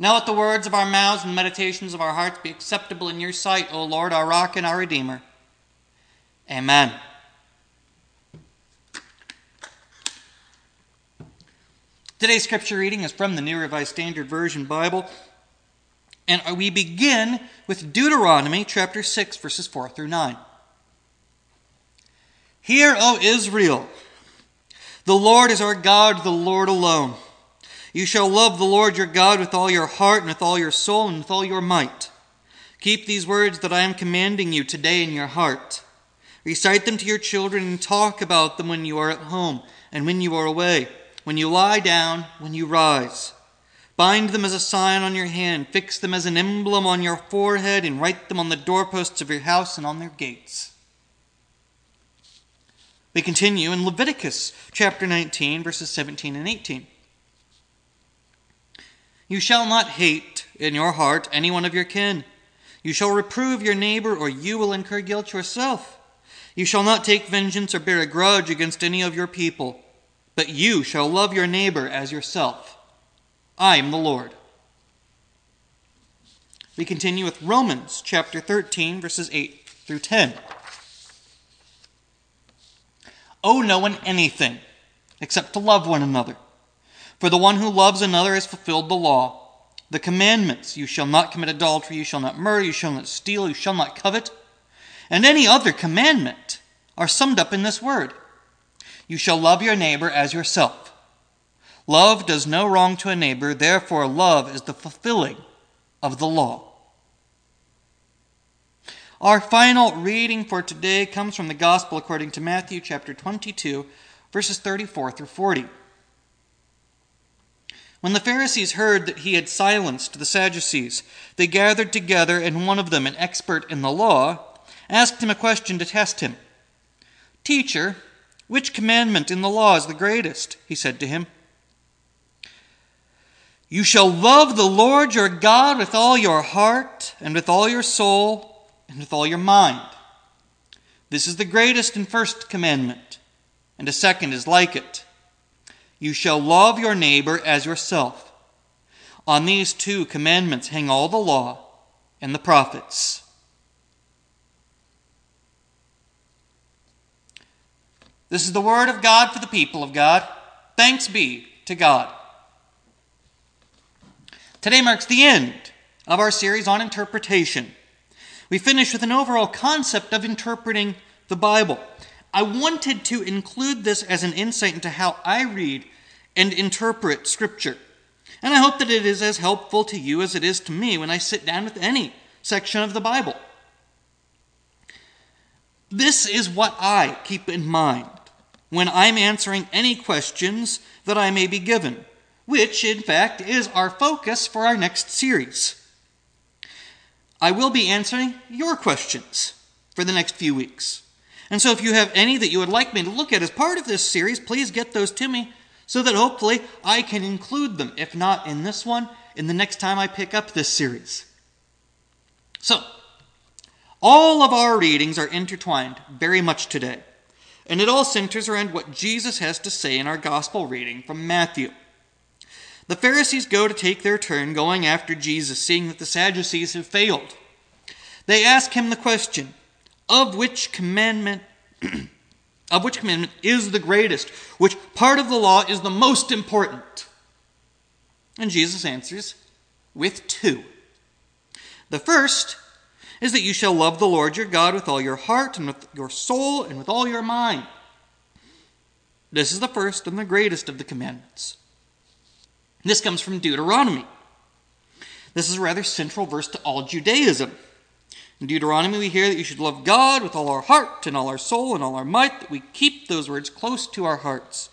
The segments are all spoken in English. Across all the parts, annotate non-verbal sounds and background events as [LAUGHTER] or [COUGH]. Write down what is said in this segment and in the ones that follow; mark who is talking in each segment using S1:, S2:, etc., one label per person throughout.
S1: Now let the words of our mouths and meditations of our hearts be acceptable in your sight, O Lord, our rock and our redeemer. Amen. Today's scripture reading is from the New Revised Standard Version Bible, and we begin with Deuteronomy chapter 6, verses 4 through 9. Hear, O Israel, the Lord is our God, the Lord alone. You shall love the Lord your God with all your heart and with all your soul and with all your might. Keep these words that I am commanding you today in your heart. Recite them to your children and talk about them when you are at home and when you are away when you lie down, when you rise. Bind them as a sign on your hand, fix them as an emblem on your forehead, and write them on the doorposts of your house and on their gates. We continue in Leviticus chapter 19, verses 17 and 18. You shall not hate in your heart any one of your kin. You shall reprove your neighbor, or you will incur guilt yourself. You shall not take vengeance or bear a grudge against any of your people but you shall love your neighbor as yourself. I am the Lord. We continue with Romans chapter 13, verses 8 through 10. Owe no one anything except to love one another. For the one who loves another has fulfilled the law. The commandments you shall not commit adultery, you shall not murder, you shall not steal, you shall not covet, and any other commandment are summed up in this word you shall love your neighbor as yourself. Love does no wrong to a neighbor, therefore, love is the fulfilling of the law. Our final reading for today comes from the Gospel according to Matthew chapter 22, verses 34 through 40. When the Pharisees heard that he had silenced the Sadducees, they gathered together, and one of them, an expert in the law, asked him a question to test him Teacher, which commandment in the law is the greatest? He said to him. You shall love the Lord your God with all your heart, and with all your soul, and with all your mind. This is the greatest and first commandment, and a second is like it. You shall love your neighbor as yourself. On these two commandments hang all the law and the prophets. This is the word of God for the people of God. Thanks be to God. Today marks the end of our series on interpretation. We finish with an overall concept of interpreting the Bible. I wanted to include this as an insight into how I read and interpret Scripture. And I hope that it is as helpful to you as it is to me when I sit down with any section of the Bible. This is what I keep in mind when I'm answering any questions that I may be given, which, in fact, is our focus for our next series. I will be answering your questions for the next few weeks. And so, if you have any that you would like me to look at as part of this series, please get those to me so that hopefully I can include them, if not in this one, in the next time I pick up this series. So, all of our readings are intertwined very much today and it all centers around what Jesus has to say in our gospel reading from Matthew. The Pharisees go to take their turn going after Jesus, seeing that the Sadducees have failed. They ask him the question, of which commandment [CLEARS THROAT] of which commandment is the greatest? Which part of the law is the most important? And Jesus answers with two. The first is that you shall love the Lord your God with all your heart and with your soul and with all your mind. This is the first and the greatest of the commandments. This comes from Deuteronomy. This is a rather central verse to all Judaism. In Deuteronomy, we hear that you should love God with all our heart and all our soul and all our might, that we keep those words close to our hearts,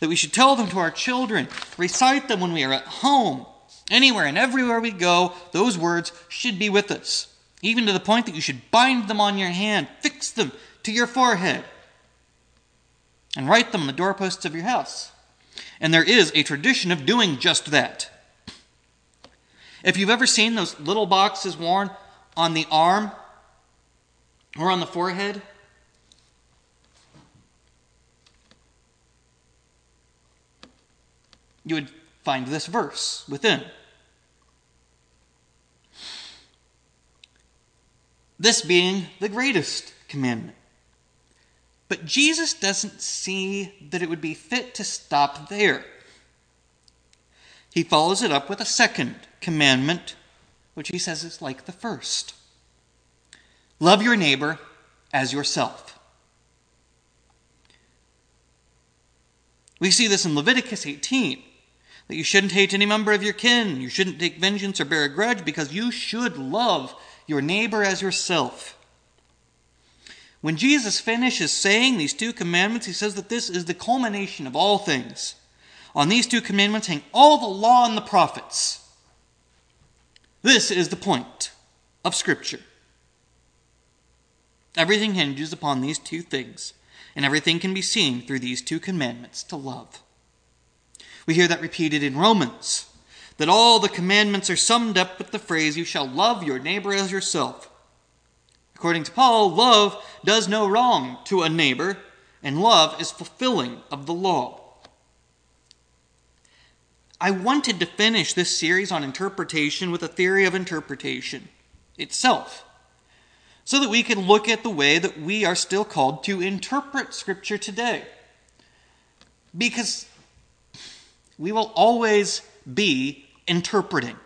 S1: that we should tell them to our children, recite them when we are at home. Anywhere and everywhere we go, those words should be with us even to the point that you should bind them on your hand, fix them to your forehead, and write them on the doorposts of your house. And there is a tradition of doing just that. If you've ever seen those little boxes worn on the arm or on the forehead. You would find this verse within. This being the greatest commandment. But Jesus doesn't see that it would be fit to stop there. He follows it up with a second commandment which he says is like the first Love your neighbor as yourself. We see this in Leviticus 18 that you shouldn't hate any member of your kin, you shouldn't take vengeance or bear a grudge, because you should love your neighbor as yourself. When Jesus finishes saying these two commandments, he says that this is the culmination of all things. On these two commandments hang all the law and the prophets. This is the point of Scripture. Everything hinges upon these two things, and everything can be seen through these two commandments to love. We hear that repeated in Romans, that all the commandments are summed up with the phrase, You shall love your neighbor as yourself. According to Paul, love does no wrong to a neighbor, and love is fulfilling of the law. I wanted to finish this series on interpretation with a theory of interpretation itself, so that we can look at the way that we are still called to interpret Scripture today. Because we will always be interpreting.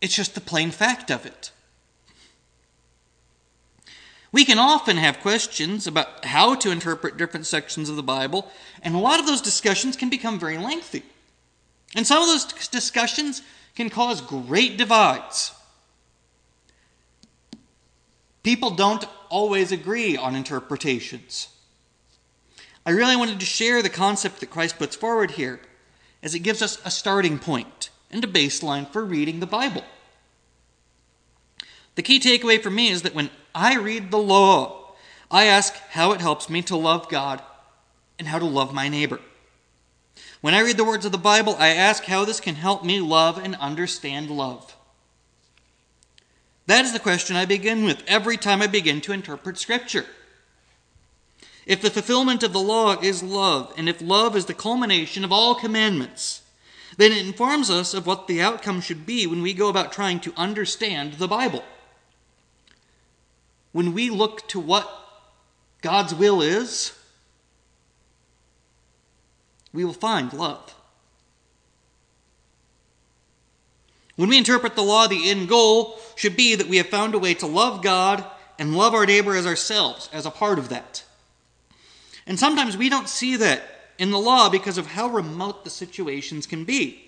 S1: It's just the plain fact of it. We can often have questions about how to interpret different sections of the Bible, and a lot of those discussions can become very lengthy. And some of those discussions can cause great divides. People don't always agree on interpretations. I really wanted to share the concept that Christ puts forward here, as it gives us a starting point and a baseline for reading the Bible. The key takeaway for me is that when I read the law, I ask how it helps me to love God and how to love my neighbor. When I read the words of the Bible, I ask how this can help me love and understand love. That is the question I begin with every time I begin to interpret Scripture. If the fulfillment of the law is love, and if love is the culmination of all commandments, then it informs us of what the outcome should be when we go about trying to understand the Bible when we look to what God's will is, we will find love. When we interpret the law, the end goal should be that we have found a way to love God and love our neighbor as ourselves, as a part of that. And sometimes we don't see that in the law because of how remote the situations can be.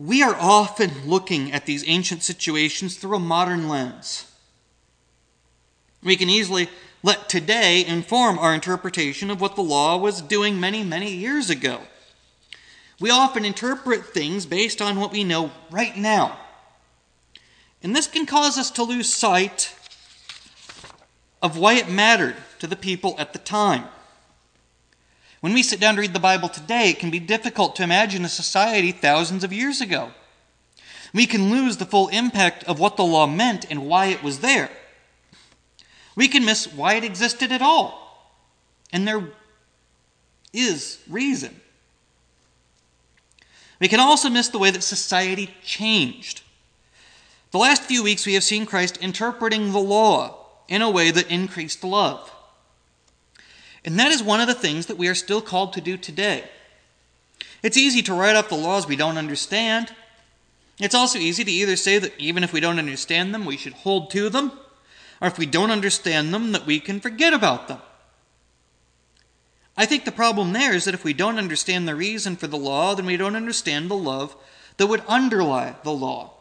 S1: We are often looking at these ancient situations through a modern lens. We can easily let today inform our interpretation of what the law was doing many, many years ago. We often interpret things based on what we know right now. And this can cause us to lose sight of why it mattered to the people at the time. When we sit down to read the Bible today, it can be difficult to imagine a society thousands of years ago. We can lose the full impact of what the law meant and why it was there. We can miss why it existed at all. And there is reason. We can also miss the way that society changed. The last few weeks, we have seen Christ interpreting the law in a way that increased love. And that is one of the things that we are still called to do today. It's easy to write off the laws we don't understand. It's also easy to either say that even if we don't understand them, we should hold to them, or if we don't understand them, that we can forget about them. I think the problem there is that if we don't understand the reason for the law, then we don't understand the love that would underlie the law.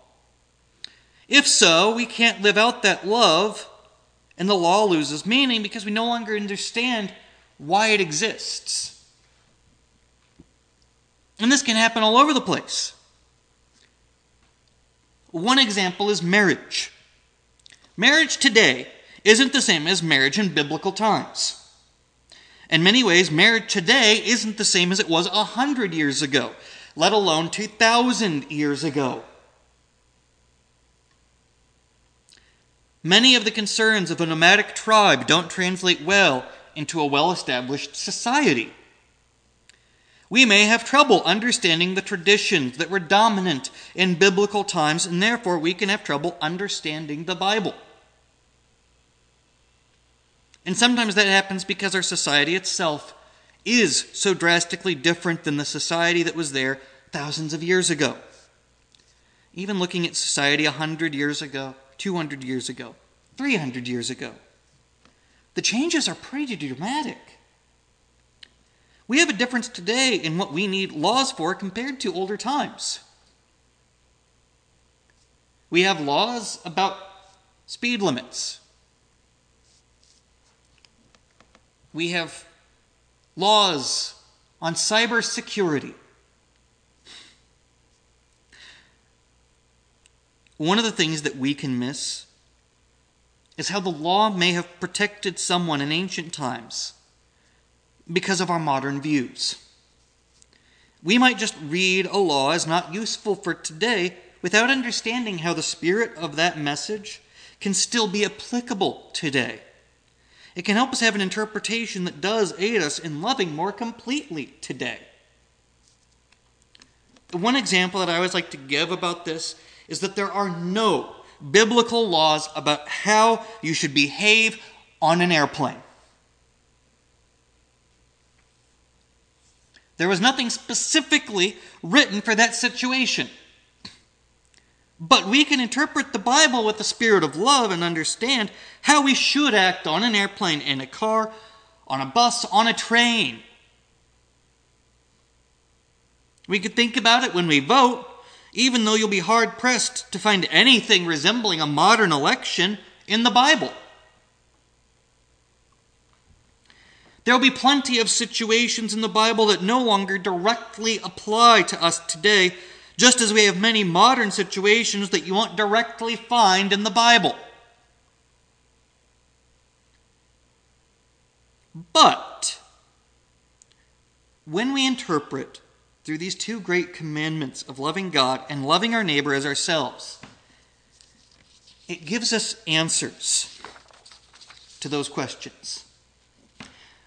S1: If so, we can't live out that love, and the law loses meaning because we no longer understand why it exists. And this can happen all over the place. One example is marriage. Marriage today isn't the same as marriage in biblical times. In many ways, marriage today isn't the same as it was a hundred years ago, let alone 2,000 years ago. Many of the concerns of a nomadic tribe don't translate well into a well established society. We may have trouble understanding the traditions that were dominant in biblical times, and therefore we can have trouble understanding the Bible. And sometimes that happens because our society itself is so drastically different than the society that was there thousands of years ago. Even looking at society 100 years ago, 200 years ago, 300 years ago, the changes are pretty dramatic. We have a difference today in what we need laws for compared to older times. We have laws about speed limits. We have laws on cybersecurity. One of the things that we can miss is how the law may have protected someone in ancient times because of our modern views. We might just read a law as not useful for today without understanding how the spirit of that message can still be applicable today. It can help us have an interpretation that does aid us in loving more completely today. The one example that I always like to give about this is that there are no biblical laws about how you should behave on an airplane. There was nothing specifically written for that situation. But we can interpret the Bible with the spirit of love and understand how we should act on an airplane, in a car, on a bus, on a train. We could think about it when we vote, even though you'll be hard pressed to find anything resembling a modern election in the Bible. There will be plenty of situations in the Bible that no longer directly apply to us today, just as we have many modern situations that you won't directly find in the Bible. But when we interpret through these two great commandments of loving God and loving our neighbor as ourselves, it gives us answers to those questions.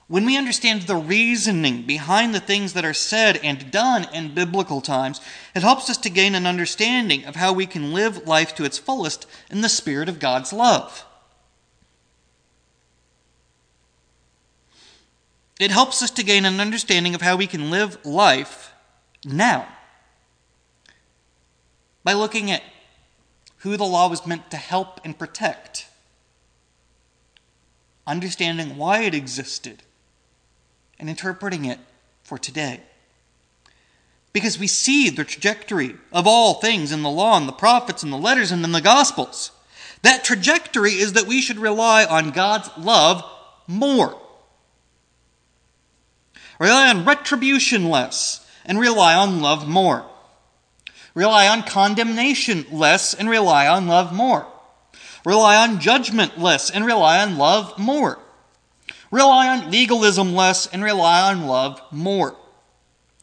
S1: When we understand the reasoning behind the things that are said and done in biblical times, it helps us to gain an understanding of how we can live life to its fullest in the spirit of God's love. It helps us to gain an understanding of how we can live life now by looking at who the law was meant to help and protect, understanding why it existed and interpreting it for today. Because we see the trajectory of all things in the law and the prophets and the letters and in the Gospels. That trajectory is that we should rely on God's love more. Rely on retribution less and rely on love more. Rely on condemnation less and rely on love more. Rely on judgment less and rely on love more. Rely on legalism less and rely on love more.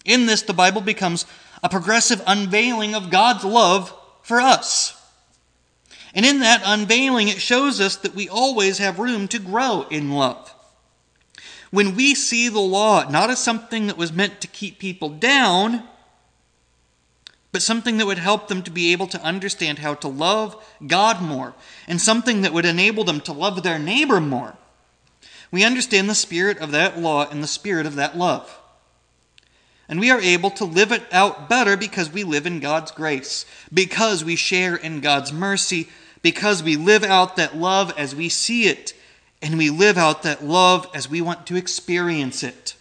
S1: In this, the Bible becomes a progressive unveiling of God's love for us. And in that unveiling, it shows us that we always have room to grow in love. When we see the law not as something that was meant to keep people down, but something that would help them to be able to understand how to love God more, and something that would enable them to love their neighbor more, we understand the spirit of that law and the spirit of that love. And we are able to live it out better because we live in God's grace, because we share in God's mercy, because we live out that love as we see it, and we live out that love as we want to experience it.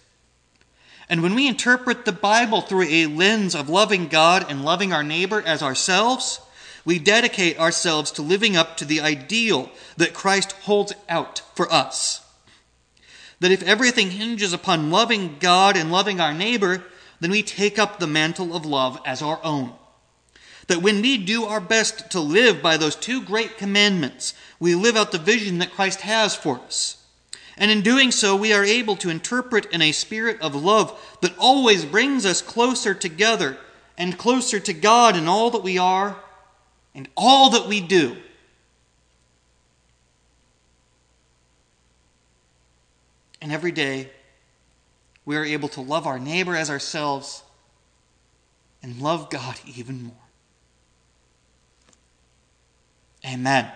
S1: And when we interpret the Bible through a lens of loving God and loving our neighbor as ourselves, we dedicate ourselves to living up to the ideal that Christ holds out for us that if everything hinges upon loving God and loving our neighbor, then we take up the mantle of love as our own. That when we do our best to live by those two great commandments, we live out the vision that Christ has for us. And in doing so, we are able to interpret in a spirit of love that always brings us closer together and closer to God in all that we are and all that we do. And every day, we are able to love our neighbor as ourselves and love God even more. Amen.